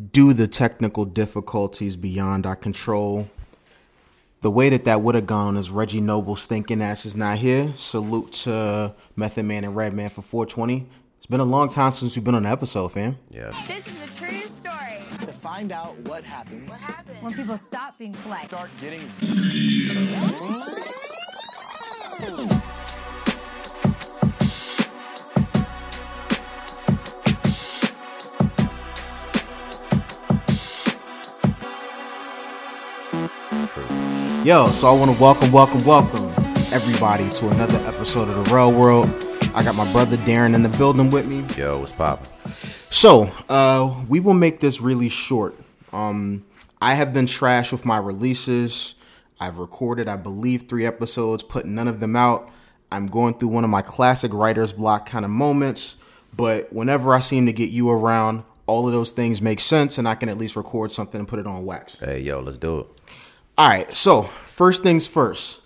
due the technical difficulties beyond our control. The way that that would have gone is Reggie Noble's stinking ass is not here. Salute to Method Man and Redman for 420. It's been a long time since we've been on an episode, fam. Yeah. This is a true story. to find out what happens. What happened? when people stop being polite. Start getting Yo, so I want to welcome, welcome, welcome everybody to another episode of The Real World. I got my brother Darren in the building with me. Yo, what's poppin'? So, uh, we will make this really short. Um, I have been trash with my releases. I've recorded, I believe, three episodes, put none of them out. I'm going through one of my classic writer's block kind of moments, but whenever I seem to get you around, all of those things make sense, and I can at least record something and put it on wax. Hey, yo, let's do it. All right, so first things first.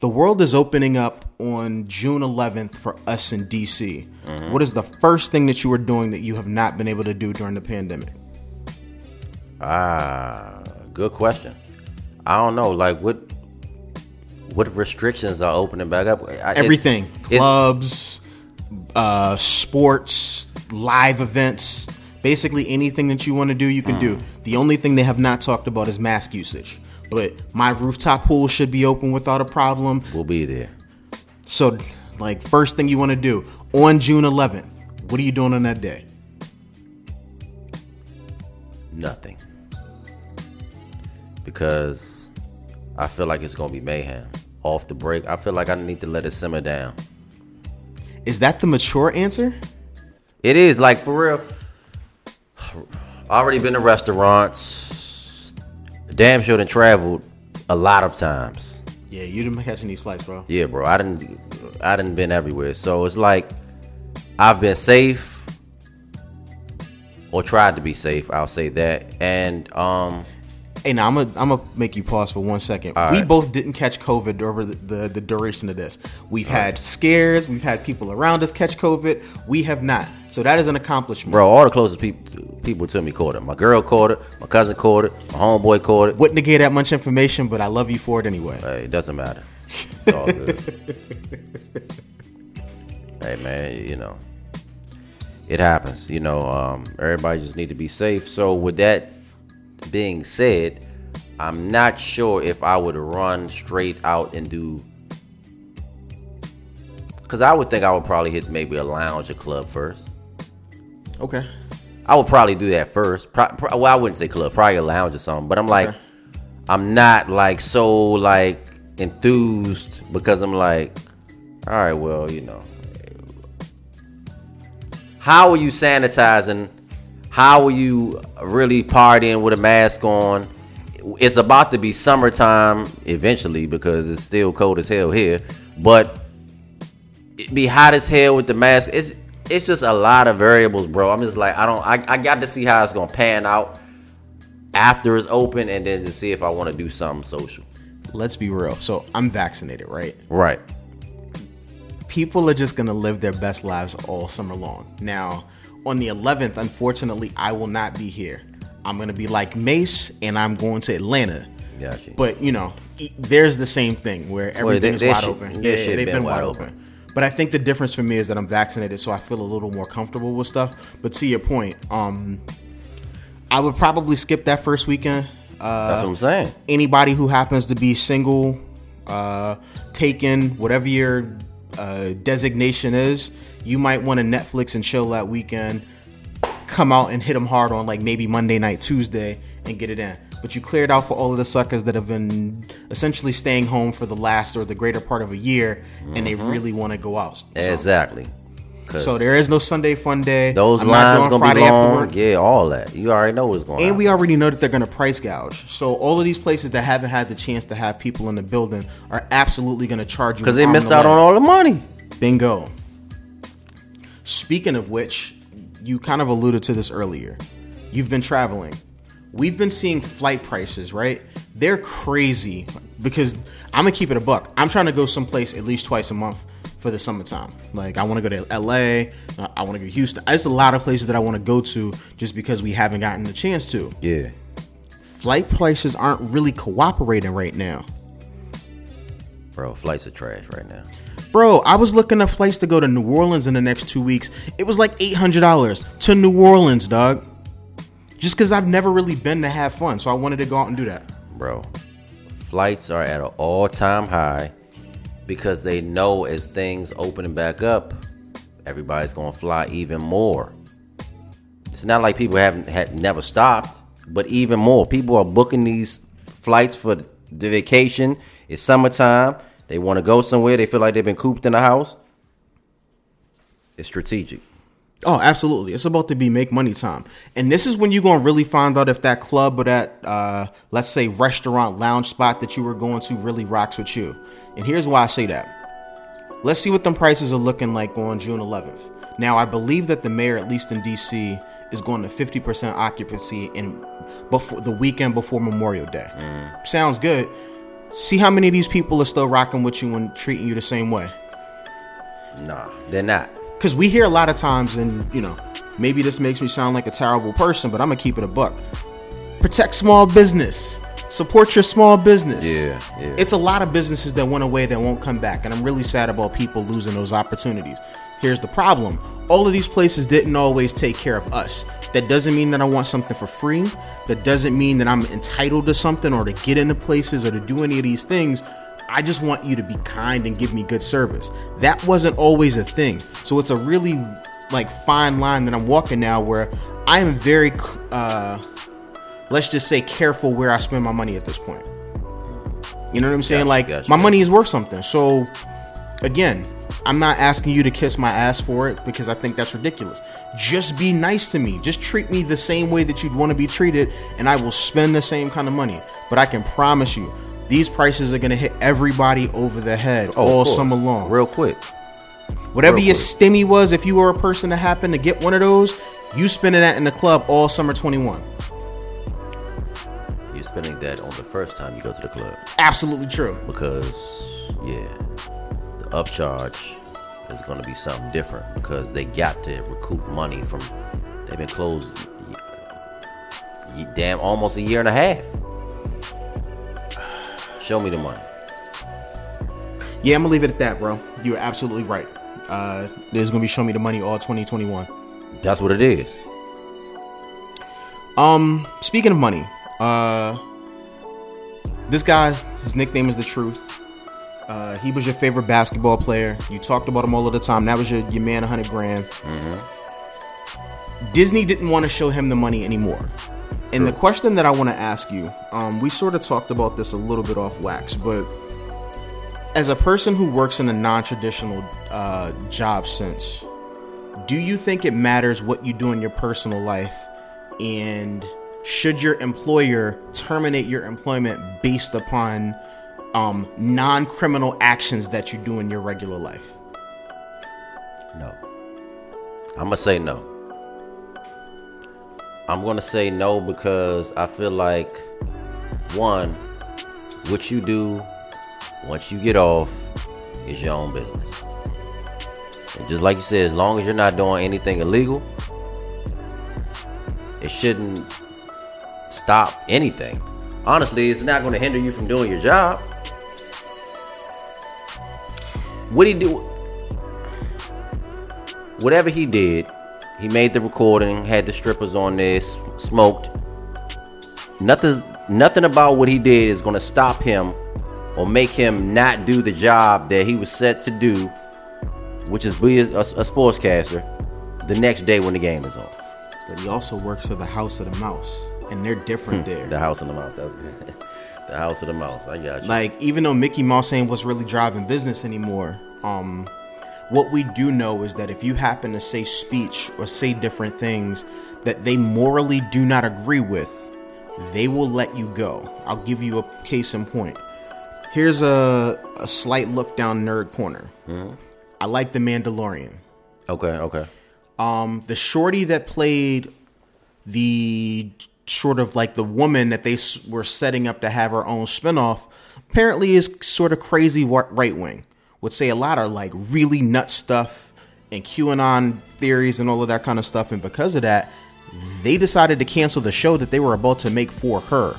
The world is opening up on June 11th for us in DC. What is the first thing that you are doing that you have not been able to do during the pandemic? Ah, good question. I don't know, like what what restrictions are opening back up? I- Everything it's- clubs, uh, sports, live events, basically anything that you want to do, you can do. The only thing they have not talked about is mask usage. But my rooftop pool should be open without a problem. we'll be there. So, like, first thing you want to do on June 11th, what are you doing on that day? Nothing. Because I feel like it's gonna be mayhem. Off the break, I feel like I need to let it simmer down. Is that the mature answer? It is like for real. Already been to restaurants. Damn sure done traveled a lot of times. Yeah, you didn't catch any flights, bro. Yeah, bro. I didn't. I didn't been everywhere. So it's like I've been safe, or tried to be safe. I'll say that. And um, Hey, now I'm gonna I'm gonna make you pause for one second. All we right. both didn't catch COVID over the, the, the duration of this. We've had scares. We've had people around us catch COVID. We have not. So that is an accomplishment. bro, all the closest people people to me caught it. My girl caught it. My cousin caught it. My homeboy caught it. Wouldn't have gave that much information, but I love you for it anyway. Hey, it doesn't matter. It's all good. hey man, you know. It happens. You know, um, everybody just need to be safe. So with that being said, I'm not sure if I would run straight out and do Cause I would think I would probably hit maybe a lounge or club first. Okay. I would probably do that first. Pro- pro- well, I wouldn't say club, probably a lounge or something. But I'm like, Okay. I'm not like so like enthused because I'm like, all right, well, you know, how are you sanitizing? How are you really partying with a mask on? It's about to be summertime eventually because it's still cold as hell here, but it be hot as hell with the mask. It's it's just a lot of variables, bro. I'm just like I don't I, I got to see how it's gonna pan out after it's open and then to see if I want to do something social. Let's be real. So I'm vaccinated, right? Right. people are just gonna live their best lives all summer long. Now, on the 11th, unfortunately, I will not be here. I'm gonna be like Mace, and I'm going to Atlanta. Gotcha. But you know, there's the same thing where everything's their wide shit- open. Yeah, they've been been wide wide open. open. But I think the difference for me is that I'm vaccinated, so I feel a little more comfortable with stuff. But to your point, um, I would probably skip that first weekend. Uh, That's what I'm saying. anybody who happens to be single, uh, taken, whatever your uh, designation is, you might want to Netflix and chill that weekend. Come out and hit them hard on like maybe Monday night, Tuesday, and get it in. But you cleared out for all of the suckers that have been essentially staying home for the last or the greater part of a year, and they mm-hmm. really want to go out. So, Exactly. so there is no Sunday fun day. those I'm lines gonna Friday be long. Yeah, all that. You already know what's going on. And we already know that they're going to price gouge. So all of these places that haven't had the chance to have people in the building are absolutely going to charge you because they missed and a out leg. on all the money. Bingo. Speaking of which, you kind of alluded to this earlier. You've been traveling. We've been seeing flight prices, right? They're crazy because I'm gonna keep it a buck. I'm trying to go someplace at least twice a month. for the summertime. Like I want to go to LA, uh, I want to go to Houston. There's a lot of places that I want to go to just because we haven't gotten the chance to. Yeah. Flight prices aren't really cooperating right now. Bro, flights are trash right now. Bro, I was looking a place to go to New Orleans in the next two weeks. It was like eight hundred dollars to New Orleans, dog. Just because I've never really been to have fun, so I wanted to go out and do that. Bro, flights are at an all time high because they know as things opening back up, everybody's going to fly even more. It's not like people haven't had never stopped, but even more. People are booking these flights for the vacation. It's summertime. They want to go somewhere. They feel like they've been cooped in the house. It's strategic. Oh, absolutely. It's about to be make money time. And this is when you're going to really find out if that club or that, uh, let's say, restaurant lounge spot that you were going to really rocks with you. And here's why I say that. Let's see what them prices are looking like on June 11th. Now, I believe that the mayor, at least in DC, is going to 50% occupancy in before the weekend before Memorial Day. Sounds good. See how many of these people are still rocking with you and treating you the same way. Nah, they're not. Because we hear a lot of times, and you know, maybe this makes me sound like a terrible person, but I'm gonna keep it a buck. Protect small business. Support your small business. Yeah, yeah. It's a lot of businesses that went away that won't come back, and I'm really sad about people losing those opportunities. Here's the problem: all of these places didn't always take care of us. That doesn't mean that I want something for free. That doesn't mean that I'm entitled to something or to get into places or to do any of these things. I just want you to be kind and give me good service. That wasn't always a thing. So it's a really like fine line that I'm walking now where I am very uh let's just say careful where I spend my money at this point. You know what I'm saying? Gotcha, like gotcha, my money is worth something. So again, I'm not asking you to kiss my ass for it because I think that's ridiculous. Just be nice to me. Just treat me the same way that you'd want to be treated, and I will spend the same kind of money. But I can promise you, these prices are gonna hit everybody over the head Oh, all summer long. Real quick. Whatever real your quick. stimmy was, if you were a person that happened to get one of those, you spending that in the club all summer 21. You're spending that on the first time you go to the club. Absolutely true. because yeah, upcharge is going to be something different because they got to recoup money from they've been closed damn almost a year and a half. Show me the money. Yeah, I'm gonna leave it at that, bro. You're absolutely right. Uh, there's gonna be show me the money all 2021. That's what it is. Um, speaking of money, uh, this guy, his nickname is the Truth. Uh, he was your favorite basketball player. You talked about him all of the time. That was your, your man, 100 grand. Disney didn't want to show him the money anymore. And the question that I want to ask you, um, we sort of talked about this a little bit off wax, but as a person who works in a non-traditional uh, job sense, do you think it matters what you do in your personal life and should your employer terminate your employment based upon um, non-criminal actions that you do in your regular life No. I'm gonna say no. I'm gonna say no because I feel like one, what you do once you get off is your own business. And just like you said, as long as you're not doing anything illegal, it shouldn't stop anything. Honestly, it's not gonna hinder you from doing your job. What he do? whatever he did, he made the recording, had the strippers on there, smoked. Nothing, nothing about what he did is gonna stop him or make him not do the job that he was set to do, which is be a, a, a sportscaster, the next day when the game is on. but he also works for the house of the mouse and they're different hmm. there The house of the mouse. That's the house of the mouse. I got you. like even though Mickey Mouse ain't what's really driving business anymore, um, what we do know is that if you happen to say speech or say different things that they morally do not agree with, they will let you go. I'll give you a case in point. Here's a, a slight look down nerd corner. I like the Mandalorian. okay, okay. Um, the shorty that played the sort of like the woman that they were setting up to have her own spinoff apparently is sort of crazy right wing. would say a lot of like really nut stuff and QAnon theories and all of that kind of stuff. And because of that, they decided to cancel the show that they were about to make for her.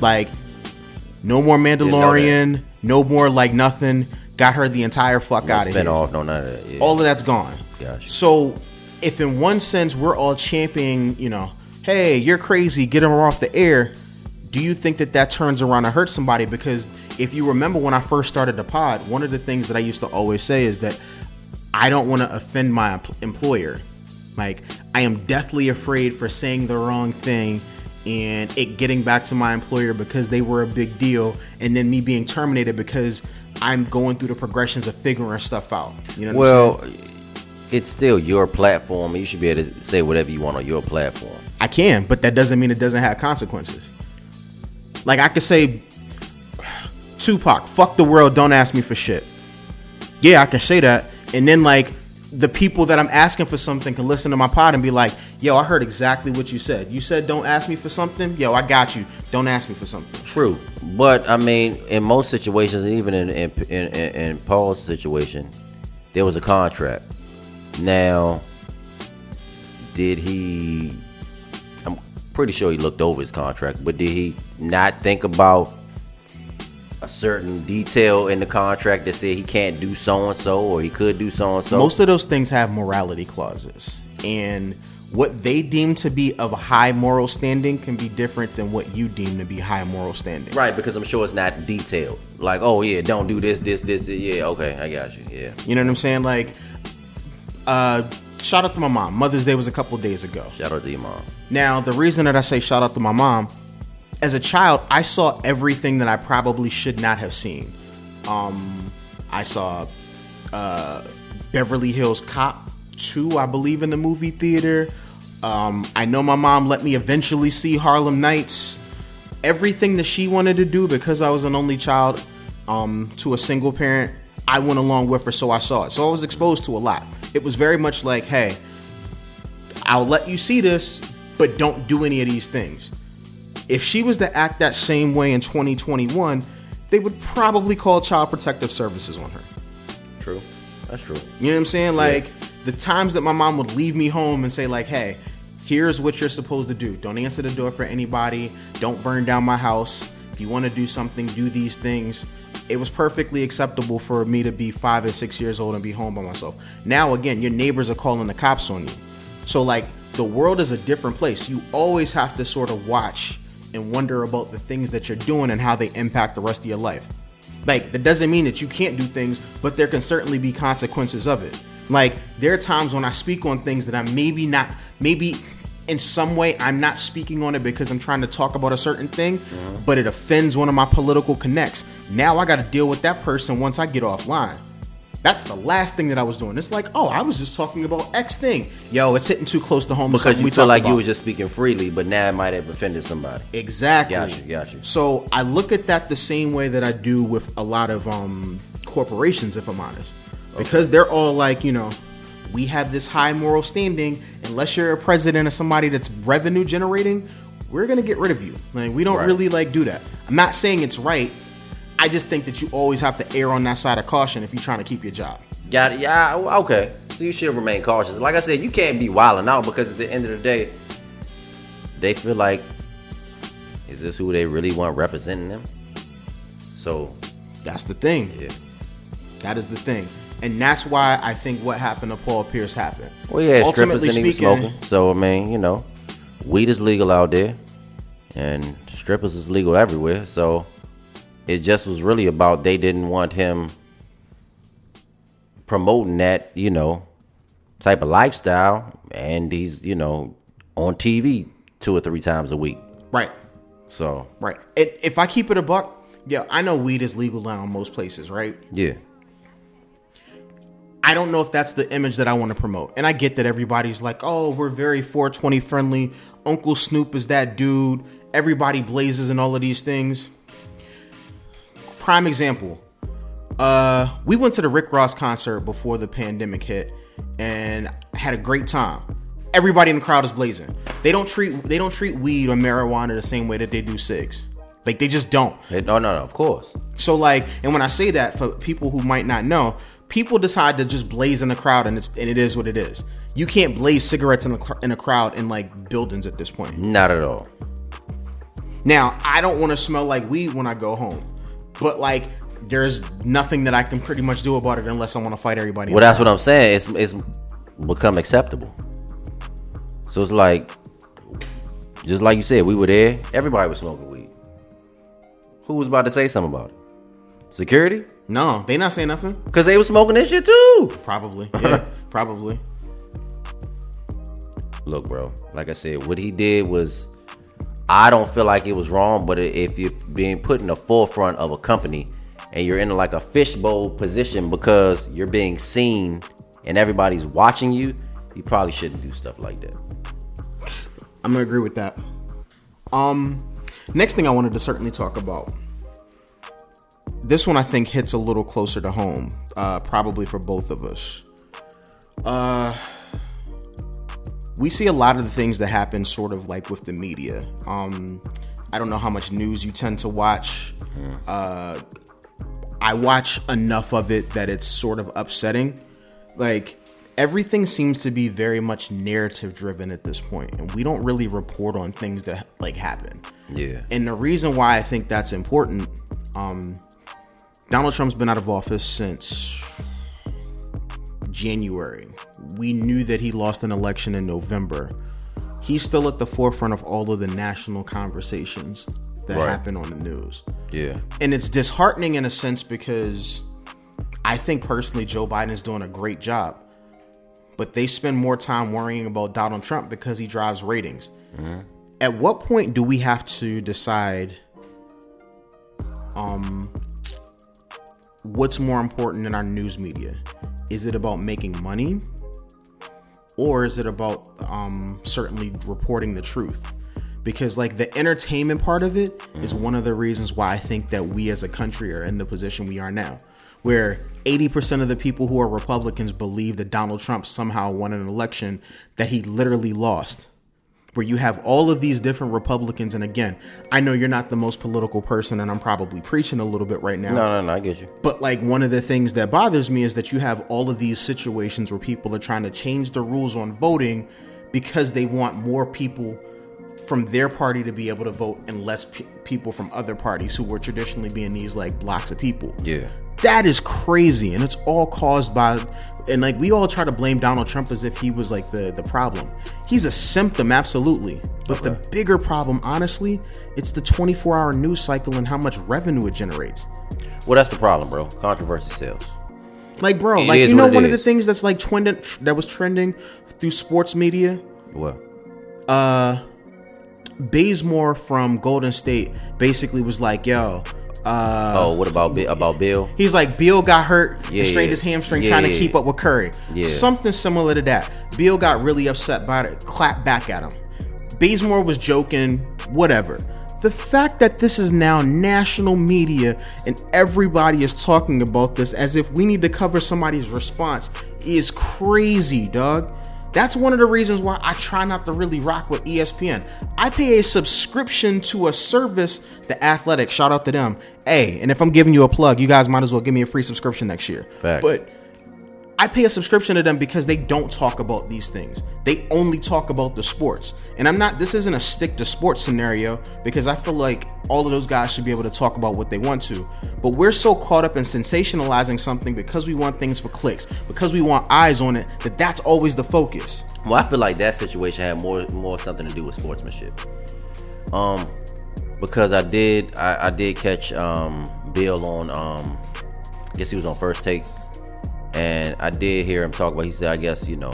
Like, no more Mandalorian, no more like nothing. Got her the entire fuck No out of here. off, no none of that. Yeah. All of that's gone. Gotcha. So, if in one sense we're all championing, you know, hey, you're crazy, get her off the air. Do you think that that turns around and hurts somebody? Because if you remember when I first started the pod, one of the things that I used to always say is that I don't want to offend my employer. Like, I am deathly afraid for saying the wrong thing and it getting back to my employer because they were a big deal, and then me being terminated because I'm going through the progressions of figuring stuff out. You know what I'm saying? Well, it's still your platform. You should be able to say whatever you want on your platform. I can, but that doesn't mean it doesn't have consequences. Like I could say, Tupac, fuck the world, don't ask me for shit. Yeah, I can say that, and then like the people that I'm asking for something can listen to my pod and be like, "Yo, I heard exactly what you said. You said don't ask me for something. Yo, I got you. Don't ask me for something." True, but I mean, in most situations, and even in in, in, in in Paul's situation, there was a contract. Now, did he? Pretty sure he looked over his contract, but did he not think about a certain detail in the contract that said he can't do so and so, or he could do so and so? Most of those things have morality clauses, and what they deem to be of high moral standing can be different than what you deem to be high moral standing. Right, because I'm sure it's not detailed. Like, oh yeah, don't do this, this, this, this. Yeah, okay, I got you. Yeah. You know what I'm saying? Like, uh, shout out to my mom. Mother's Day was a couple days ago. Shout out to your mom. Now, the reason that I say shout out to my mom, as a child, I saw everything that I probably should not have seen. Um, I saw uh, Beverly Hills Cop 2, I believe, in the movie theater. Um, I know my mom let me eventually see Harlem Nights. Everything that she wanted to do because I was an only child um, to a single parent, I went along with her, so I saw it. So I was exposed to a lot. It was very much like, hey, I'll let you see this, but don't do any of these things. If she was to act that same way in 2021, they would probably call Child Protective Services on her. True. That's true. You know what I'm saying? Like the times that my mom would leave me home and say like, "Hey, here's what you're supposed to do. Don't answer the door for anybody. Don't burn down my house. If you want to do something, do these things." It was perfectly acceptable for me to be 5 and 6 years old and be home by myself. Now again, your neighbors are calling the cops on you. So like the world is a different place. You always have to sort of watch and wonder about the things that you're doing and how they impact the rest of your life. Like that doesn't mean that you can't do things, but there can certainly be consequences of it. Like there are times when I speak on things that I'm maybe not maybe in some way I'm not speaking on it because I'm trying to talk about a certain thing, but it offends one of my political connects. Now I got to deal with that person once I get offline. That's the last thing that I was doing. It's like, oh, I was just talking about X thing. Yo, it's hitting too close to home. Because you we feel like you were just speaking freely, but now it might have offended somebody. Exactly. Gotcha, gotcha. So I look at that the same way that I do with a lot of um, corporations, if I'm honest, because they're all like, you know, we have this high moral standing. Unless you're a president or somebody that's revenue generating, we're gonna get rid of you. Like we don't Right. really like do that. I'm not saying it's right. I just think that you always have to err on that side of caution if you're trying to keep your job. Got it. Yeah. Okay. So you should remain cautious. Like I said, you can't be wilding out because at the end of the day, they feel like, is this who they really want representing them? So That's the thing. yeah. That is the thing. And that's why I think what happened to Paul Pierce happened. Well, yeah, strippers and he was smoking. So I mean, you know, weed is legal out there, and strippers is legal everywhere. So it just was really about they didn't want him promoting that, you know, type of lifestyle, and he's, you know, on TV two or three times a week. Right. So Right. It, if I keep it a buck, yeah, I know weed is legal now in most places, right? yeah, I don't know if that's the image that I want to promote. And I get that everybody's like, oh, we're very 420 friendly. Uncle Snoop is that dude. Everybody blazes and all of these things. Prime example. Uh, we went to the Rick Ross concert before the pandemic hit and had a great time. Everybody in the crowd is blazing. They don't treat they don't treat weed or marijuana the same way that they do cigs. Like they just don't. No, no, no, of course. So like, and when I say that for people who might not know, people decide to just blaze in the crowd, and it's and it is what it is. You can't blaze cigarettes in a in a crowd in like buildings at this point. Not at all. Now, I don't want to smell like weed when I go home, but like, there's nothing that I can pretty much do about it unless I want to fight everybody. Well, that's what I'm saying. It's it's become acceptable. So it's like, just like you said, we were there. Everybody was smoking weed. Who was about to say something about it? Security? No, they not saying nothing. Because they was smoking this shit too. Probably, yeah, probably. Look, bro. Like I said, what he did was, I don't feel like it was wrong. But if you're being put in the forefront of a company and you're in like a fishbowl position because you're being seen and everybody's watching you, you probably shouldn't do stuff like that. I'm gonna agree with that. Um, next thing I wanted to certainly talk about. This one I think hits a little closer to home, uh, probably for both of us. Uh, we see a lot of the things that happen sort of like with the media. Um, I don't know how much news you tend to watch. Uh, I watch enough of it that it's sort of upsetting. Like everything seems to be very much narrative driven at this point, and we don't really report on things that like happen. Yeah. And the reason why I think that's important, um, Donald Trump's been out of office since January. We knew that he lost an election in November. He's still at the forefront of all of the national conversations that Right. happen on the news. Yeah. And it's disheartening in a sense because I think personally Joe Biden is doing a great job. But they spend more time worrying about Donald Trump because he drives ratings. At what point do we have to decide um what's more important in our news media? Is it about making money? Or is it about um certainly reporting the truth? Because like the entertainment part of it is one of the reasons why I think that we as a country are in the position we are now. Where 80% of the people who are Republicans believe that Donald Trump somehow won an election that he literally lost where you have all of these different Republicans. And again, I know you're not the most political person, and I'm probably preaching a little bit right now. No, no, no. I get you. But like one of the things that bothers me is that you have all of these situations where people are trying to change the rules on voting because they want more people from their party to be able to vote and less pe- people from other parties who were traditionally being these like blocks of people. Yeah. That is crazy, and it's all caused by, and like we all try to blame Donald Trump as if he was like the the problem. He's a symptom, absolutely, but the bigger problem, honestly, it's the 24 hour news cycle and how much revenue it generates. Well, that's the problem, bro. Controversy sells. Like, bro, It like you know, what one of the things that's like trending that was trending through sports media. Well, Uh, Bazemore from Golden State basically was like, "Yo, uh, oh, what about about Bill? He's like, Bill got hurt Yeah, and strained yeah. his hamstring Yeah, trying to keep up with Curry. Yeah. Something similar to that. Bill got really upset by it, clapped back at him. Bazemore was joking, whatever. The fact that this is now national media and everybody is talking about this as if we need to cover somebody's response is crazy, dog. That's one of the reasons why I try not to really rock with ESPN. I pay a subscription to a service, The Athletic. Shout out to them. Hey, and if I'm giving you a plug, you guys might as well give me a free subscription next year. Facts. But I pay a subscription to them because they don't talk about these things. They only talk about the sports. And I'm not, this isn't a stick to sports scenario because I feel like all of those guys should be able to talk about what they want to. But we're so caught up in sensationalizing something because we want things for clicks, because we want eyes on it, that that's always the focus. Well, I feel like that situation had more more something to do with sportsmanship. Um, because I did I, I did catch um Bill on um, I guess he was on first take, and I did hear him talk about. He said, I guess you know,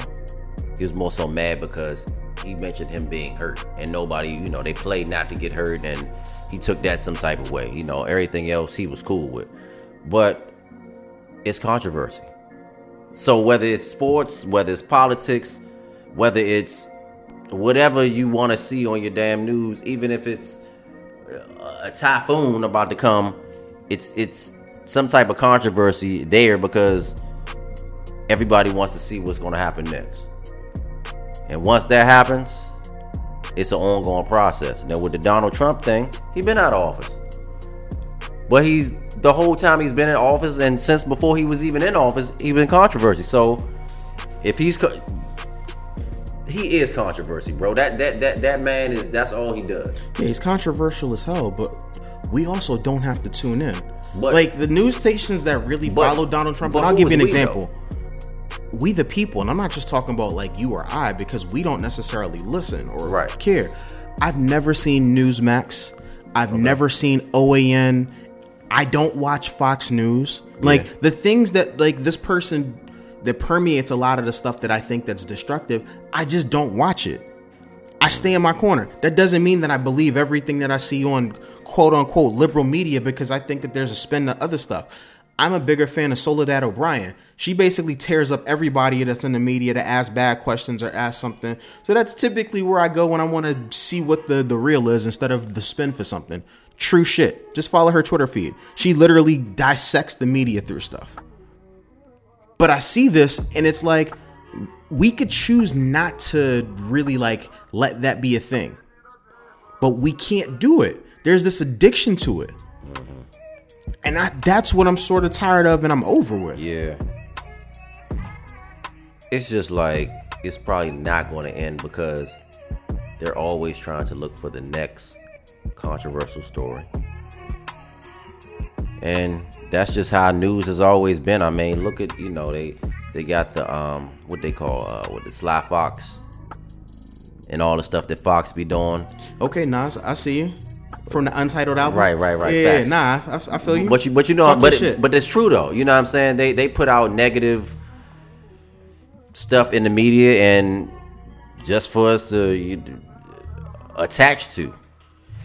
he was more so mad because he mentioned him being hurt, and nobody, you know, they played not to get hurt, and he took that some type of way. You know, everything else he was cool with, but it's controversy. So whether it's sports, whether it's politics, whether it's whatever you want to see on your damn news, even if it's uh, a typhoon about to come, it's it's some type of controversy there because everybody wants to see what's going to happen next. And once that happens, it's an ongoing process. Now with the Donald Trump thing, he been out of office. But he's the whole time he's been in office, and since before he was even in office, he was in controversy. So if he's co- he is controversy, bro. That that that that man is that's all he does. Yeah, he's controversial as hell, but we also don't have to tune in. But- like the news stations that really But- follow Donald Trump, but I'll give you an example. We the people, and I'm not just talking about like you or I, because we don't necessarily listen or Right. care. I've never seen Newsmax. I've never seen OAN. I don't watch Fox News. Like Yeah. the things that like this person that permeates a lot of the stuff that I think that's destructive, I just don't watch it. I stay in my corner. That doesn't mean that I believe everything that I see on quote unquote liberal media because I think that there's a spin to other stuff. I'm a bigger fan of Soledad O'Brien. She basically tears up everybody that's in the media to ask bad questions or ask something. So that's typically where I go when I want to see what the, the real is instead of the spin for something. True shit. Just follow her Twitter feed. She literally dissects the media through stuff. But I see this and it's like we could choose not to really like let that be a thing. But we can't do it. There's this addiction to it. And I, that's what I'm sort of tired of and I'm over with. Yeah. It's just like it's probably not going to end because they're always trying to look for the next controversial story. And that's just how news has always been. I mean, look at, you know, they they got the um what they call uh with the Sly Fox and all the stuff that Fox be doing. Okay, Nas, I see you. From the Untitled album? Right, right, right, Yeah, facts. nah, I, I feel you. But you, but you know, Talk but it, but it's true though. You know what I'm saying? They they put out negative stuff in the media and just for us to you, attach to.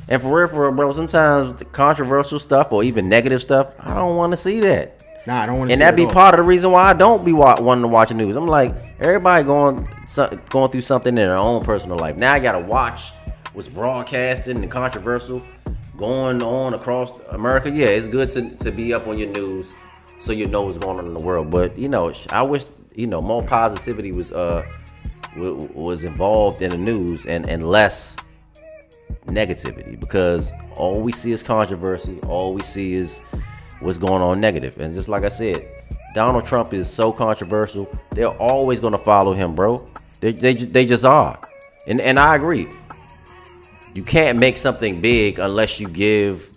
And for real, for real, bro, sometimes the controversial stuff or even negative stuff, I don't want to see that. nah, I don't want to And that'd be part of the reason why I don't be wa- wanting to watch the news. I'm like, everybody going so- going through something in their own personal life. Now I gotta watch what's broadcasted and controversial going on across America. Yeah, it's good to, to be up on your news so you know what's going on in the world. But you know, I wish you know more positivity was uh was involved in the news and and less negativity because all we see is controversy. All we see is what's going on negative. And just like I said, Donald Trump is so controversial. They're always going to follow him, bro. They, they, they just are. And, and I agree. You can't make something big unless you give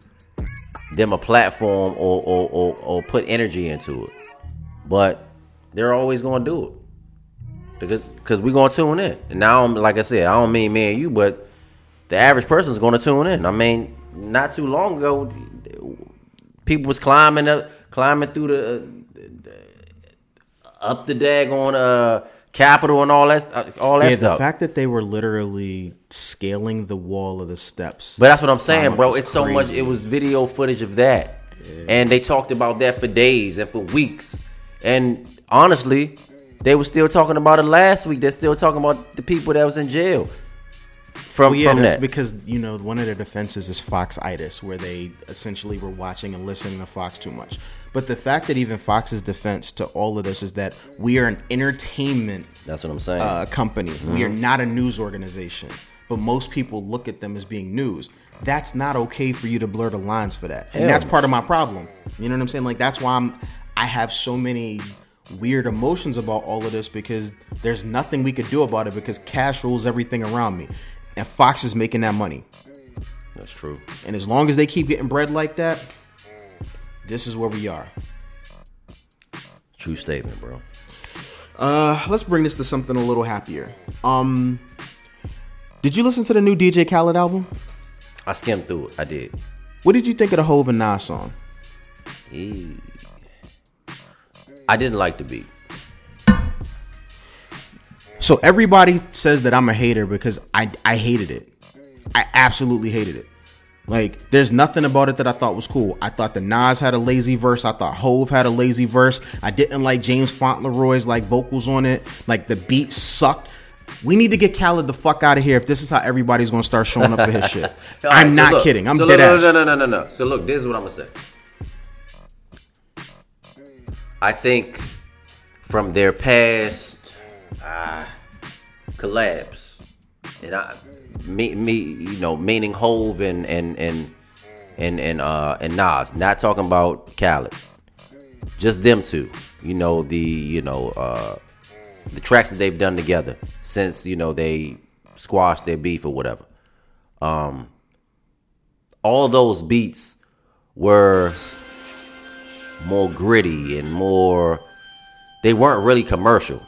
them a platform or, or, or, or put energy into it. But they're always going to do it. Because cause we're going to tune in. And now, like I said, I don't mean me and you, but the average person's going to tune in. I mean, not too long ago, people was climbing up, climbing through the, uh, up the daggone uh, Capitol and all that, all that Yeah, the fact that they were literally scaling the wall of the steps. But that's what I'm saying, bro. it's so much. It was video footage of that, and they talked about that for days and for weeks. And honestly, they were still talking about it last week. They're still talking about the people that was in jail from Well, yeah, from that's that. because you know one of their defenses is Fox-itis, where they essentially were watching and listening to Fox too much. But the fact that even Fox's defense to all of this is that we are an entertainment That's what I'm saying. uh, company. We Mm-hmm. are not a news organization. But most people look at them as being news. That's not okay for you to blur the lines for that. And Hell that's part of my problem. You know what I'm saying? Like that's why I'm I have so many weird emotions about all of this because there's nothing we could do about it because cash rules everything around me. And Fox is making that money. That's true. And as long as they keep getting bread like that, this is where we are. True statement, bro. Uh, let's bring this to something a little happier. Um, did you listen to the new DJ Khaled album? I skimmed through it. I did. What did you think of the Hove and Nas song? Eee. I didn't like the beat. So everybody says that I'm a hater because I I hated it. I absolutely hated it. Like, there's nothing about it that I thought was cool. I thought the Nas had a lazy verse. I thought Hove had a lazy verse. I didn't like James Fauntleroy's like vocals on it. Like the beat sucked. We need to get Khaled the fuck out of here if this is how everybody's gonna start showing up for his shit. I'm so not look, kidding. I'm so dead look, ass. No, no, no, no, no, no. So look, this is what I'm gonna say. I think from their past uh, collabs, and I, me, me, you know, meaning Hove and and and and and uh and Nas. Not talking about Khaled. Just them two. You know the you know uh the tracks that they've done together since you know they squashed their beef or whatever. Um, all those beats were more gritty and more. They weren't really commercial,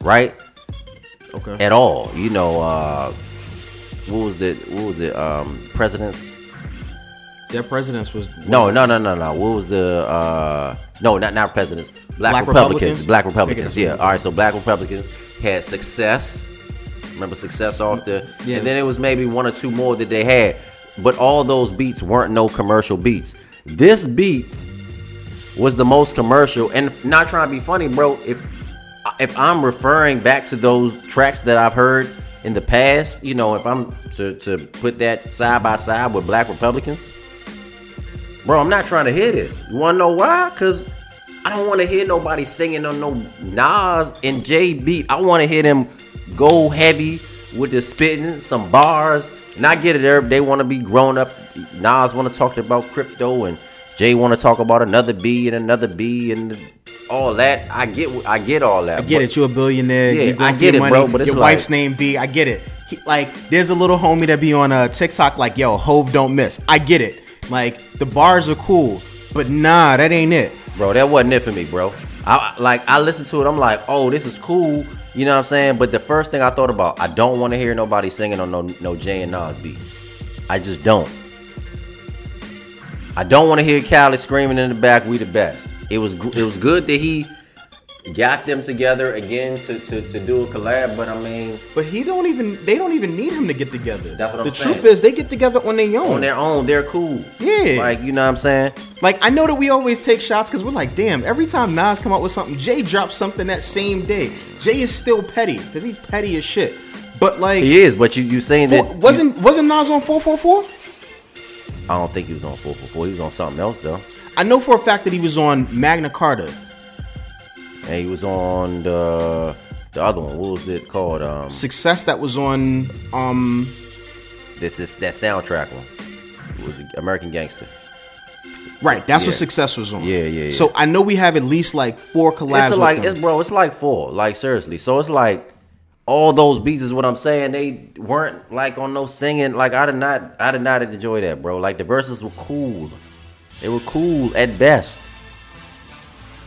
right? Okay. At all. You know, uh, what was the what was it? Um, presidents. Their presidents was, was No, no, no, no, no. What was the? uh No, not not presidents. Black, Black Republicans. Republicans? Black Republicans. Yeah. All right. So Black Republicans had success. Remember success off the, Yeah. and then it was maybe one or two more that they had, but all those beats weren't no commercial beats. This beat was the most commercial, and not trying to be funny, bro. If if I'm referring back to those tracks that I've heard in the past, you know, if I'm to to put that side by side with Black Republicans, bro, I'm not trying to hear this. You want to know why? Cause I don't want to hear nobody singing on no Nas and J beat. I want to hear them go heavy with the spitting, some bars. And I get it, Herb. They want to be grown up. Nas want to talk about crypto, and Jay want to talk about another B and another B and all that. I get, I get all that. I get it. You're a billionaire. Yeah, you going I get it, bro, but it's your like- wife's name B. I get it. He, like, there's a little homie that be on uh, TikTok like, "Yo, Hove don't miss." I get it. Like, the bars are cool, but nah, that ain't it. Bro. That wasn't it for me, bro. I like I listened to it. I'm like, oh, this is cool. You know what I'm saying? But the first thing I thought about, I don't want to hear nobody singing on no no Jay and Nas beat. I just don't. I don't want to hear Khaled screaming in the back, "We the best." It was it was good that he got them together again to, to, to do a collab. But I mean, But he don't even. They don't even need him to get together. That's what I'm the saying. truth is, they get together on their own. on their own, they're cool. Yeah. like you know what I'm saying. Like I know that we always take shots because we're like, damn. Every time Nas come out with something, Jay drops something that same day. Jay is still petty because he's petty as shit. But like, He is, but you you saying four- that wasn't wasn't Nas on four four four? I don't think he was on four four four. He was on something else though. I know for a fact that he was on Magna Carta. And he was on the the other one. What was it called? Um, Success that was on um this, this that soundtrack one. It was American Gangster. right. That's what Success was on. Yeah, yeah, yeah. So I know we have at least like four collabs. It's like it's bro. It's like four. Like seriously. So it's like all those beats is what I'm saying. They weren't like on no singing. Like I did not. I did not enjoy that, bro. Like the verses were cool. They were cool at best.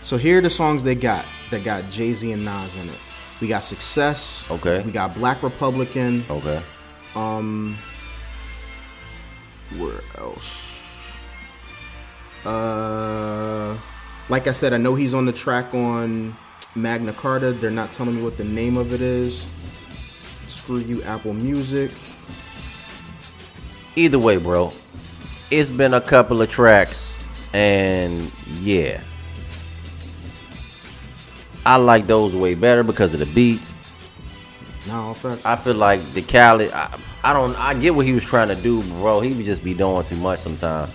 So here are the songs they got that got Jay Z and Nas in it. We got Success. Okay. We got Black Republican. Okay. Um. Where else? Uh, like I said, I know he's on the track on Magna Carta. They're not telling me what the name of it is. Screw you, Apple Music. Either way, bro. It's been a couple of tracks, and yeah. I like those way better because of the beats. No, I feel like the Khaled. I, I don't. I get what he was trying to do, bro. He would just be doing too much sometimes.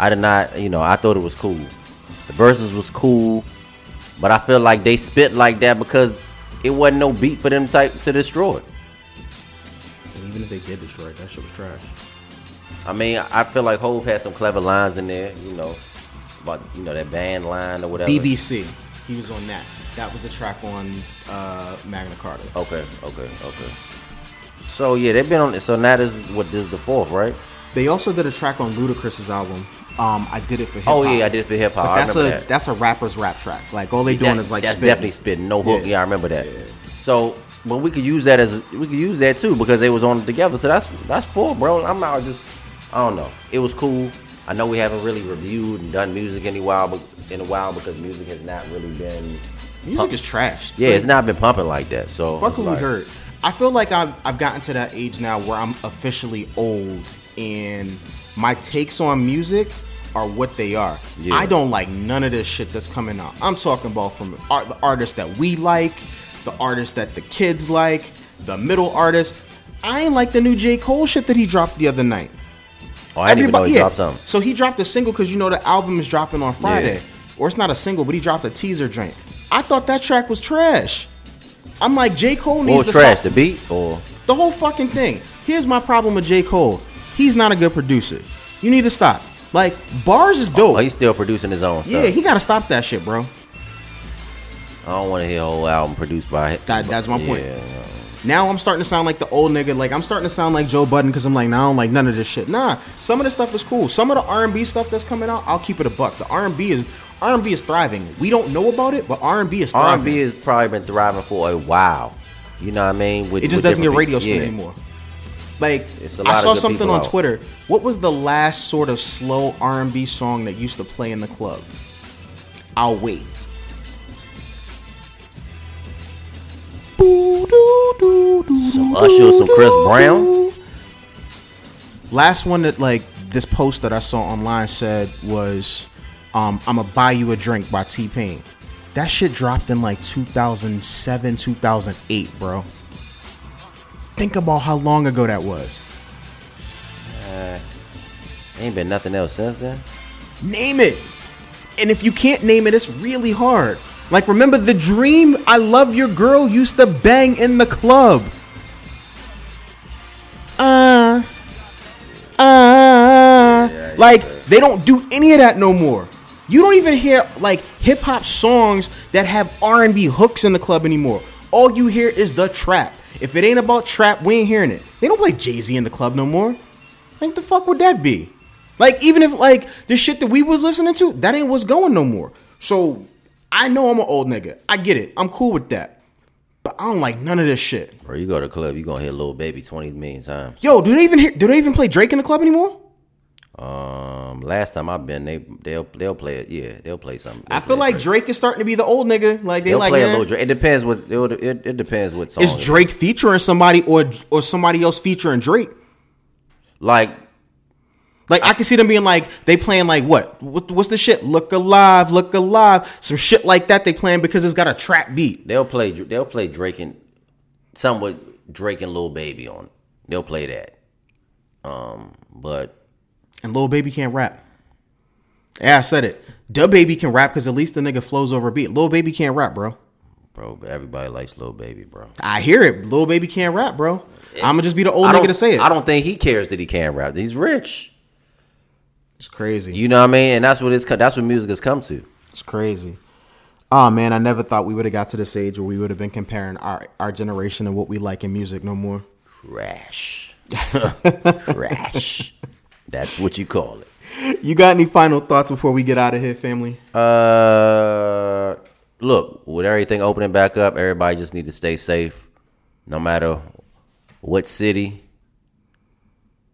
I did not. You know, I thought it was cool. The verses was cool, but I feel like they spit like that because it wasn't no beat for them type to destroy. and even if they did destroy it, that shit was trash. I mean, I feel like Hove had some clever lines in there. You know, about you know that band line or whatever. BBC, he was on that. That was the track on uh, Magna Carta. Okay, okay, okay. So yeah, they've been on. So now this is what this is the fourth, right? They also did a track on Ludacris's album. Um, I did it for hip hop. Oh yeah, I did it for hip hop. That's a that. that's a rapper's rap track. Like all they doing That- is like that's spitting. definitely spitting, no hook. Yeah. Yeah, I remember that. So, but we could use that as we could use that too because they was on it together. So that's that's four, bro. I'm not just I don't know. It was cool. I know we haven't really reviewed and done music in a while, but in a while because music has not really been. Music is trash. Yeah, it's not been pumping like that. So Fuck what we heard. I feel like I've, I've gotten to that age now where I'm officially old and my takes on music are what they are. Yeah. I don't like none of this shit that's coming out. I'm talking about from art, the artists that we like, the artists that the kids like, the middle artists. I ain't like the new J. Cole shit that he dropped the other night. Oh, I didn't even know he yeah. dropped something. So he dropped a single because you know the album is dropping on Friday, Yeah. or it's not a single, but he dropped a teaser joint. I thought that track was trash. I'm like J Cole needs to trash? stop The beat or the whole fucking thing. Here's my problem with J Cole. He's not a good producer. You need to stop. Like bars is dope. Oh, he's still producing his own stuff. yeah, he gotta stop that shit, bro. I don't want to hear a whole album produced by him. That- that's my point. Yeah, Now I'm starting to sound like the old nigga. Like I'm starting to sound like Joe Budden because I'm like, nah, I don't like none of this shit. Nah, some of this stuff is cool. Some of the R&B stuff that's coming out, I'll keep it a buck. The R&B is R&B is thriving. We don't know about it, but R&B is thriving. R&B has probably been thriving for a while. You know what I mean? With, it just doesn't get radio spin Yeah. anymore. Like I saw something on out. Twitter. What was the last sort of slow R&B song that used to play in the club? I'll wait. Some Usher, some Chris Brown. Last one that like this post that I saw online said was um, "I'ma buy you a drink" by T Pain. That shit dropped in like 2007, 2008, bro. Think about how long ago that was. Ain't been nothing else since then. Name it. And if you can't name it, it's really hard. Like, remember the dream I love your girl used to bang in the club. Uh, uh, like they don't do any of that no more. You don't even hear like hip hop songs that have R and B hooks in the club anymore. All you hear is the trap. If it ain't about trap, we ain't hearing it. They don't play Jay Z in the club no more. Like the fuck would that be? Like even if like the shit that we was listening to, that ain't what's going no more. So I know I'm an old nigga. I get it. I'm cool with that. But I don't like none of this shit. Bro, you go to the club, you gonna hear Lil Baby 20 million times. Yo, do they even hear, do they even play Drake in the club anymore? Um, last time I've been, they they'll they'll play it. Yeah, they'll play something. I They'll feel like Drake is starting to be the old nigga. Like they They'll like play a little Drake. It depends what it, it, it depends what song. Is Drake featuring somebody or or somebody else featuring Drake? like? Like I can see them being like they playing like what? what what's the shit? Look alive, look alive. Some shit like that they playing because it's got a trap beat. They'll play they'll play Drake and some with Drake and Lil Baby on. it. They'll play that. Um, but And Lil Baby can't rap. Yeah, I said it. DaBaby can rap because at least the nigga flows over a beat. Lil Baby can't rap, bro. bro, everybody likes Lil Baby, bro. I hear it. Lil Baby can't rap, bro. I'ma just be the old nigga to say it. I don't think he cares that he can't rap. He's rich. It's crazy. You know what I mean? And that's what it's that's what music has come to. It's crazy. Oh man, I never thought we would have got to this age where we would have been comparing our, our generation and what we like in music no more. Trash. Trash. That's what you call it. You got any final thoughts before we get out of here, family? Uh, look, with everything opening back up, everybody just need to stay safe, no matter what city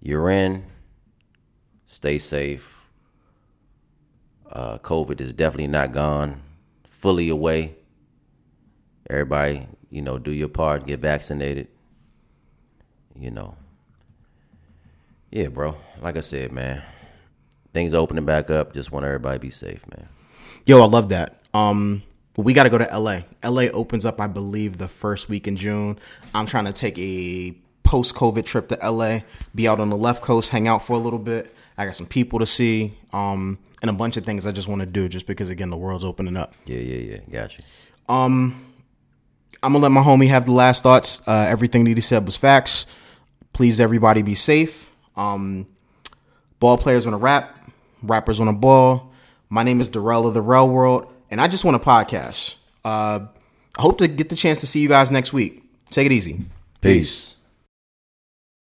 you're in. Stay safe. Uh, COVID is definitely not gone, fully away. Everybody, you know, do your part, get vaccinated. You know, yeah, bro. Like I said, man, things opening back up. Just want everybody to be safe, man. Yo, I love that. Um, we got to go to LA. LA opens up, I believe, the first week in June. I'm trying to take a post COVID trip to LA, be out on the left coast, hang out for a little bit. I got some people to see, um, and a bunch of things I just want to do just because, again, the world's opening up. Yeah, yeah, yeah. Got you. I'm gonna let my homie have the last thoughts. Uh, everything that he said was facts. Please, everybody, be safe. Um, ball players on a rap, rappers on a ball. My name is Darrell of the Rel World, and I just want a podcast. Uh, I hope to get the chance to see you guys next week. Take it easy. Peace.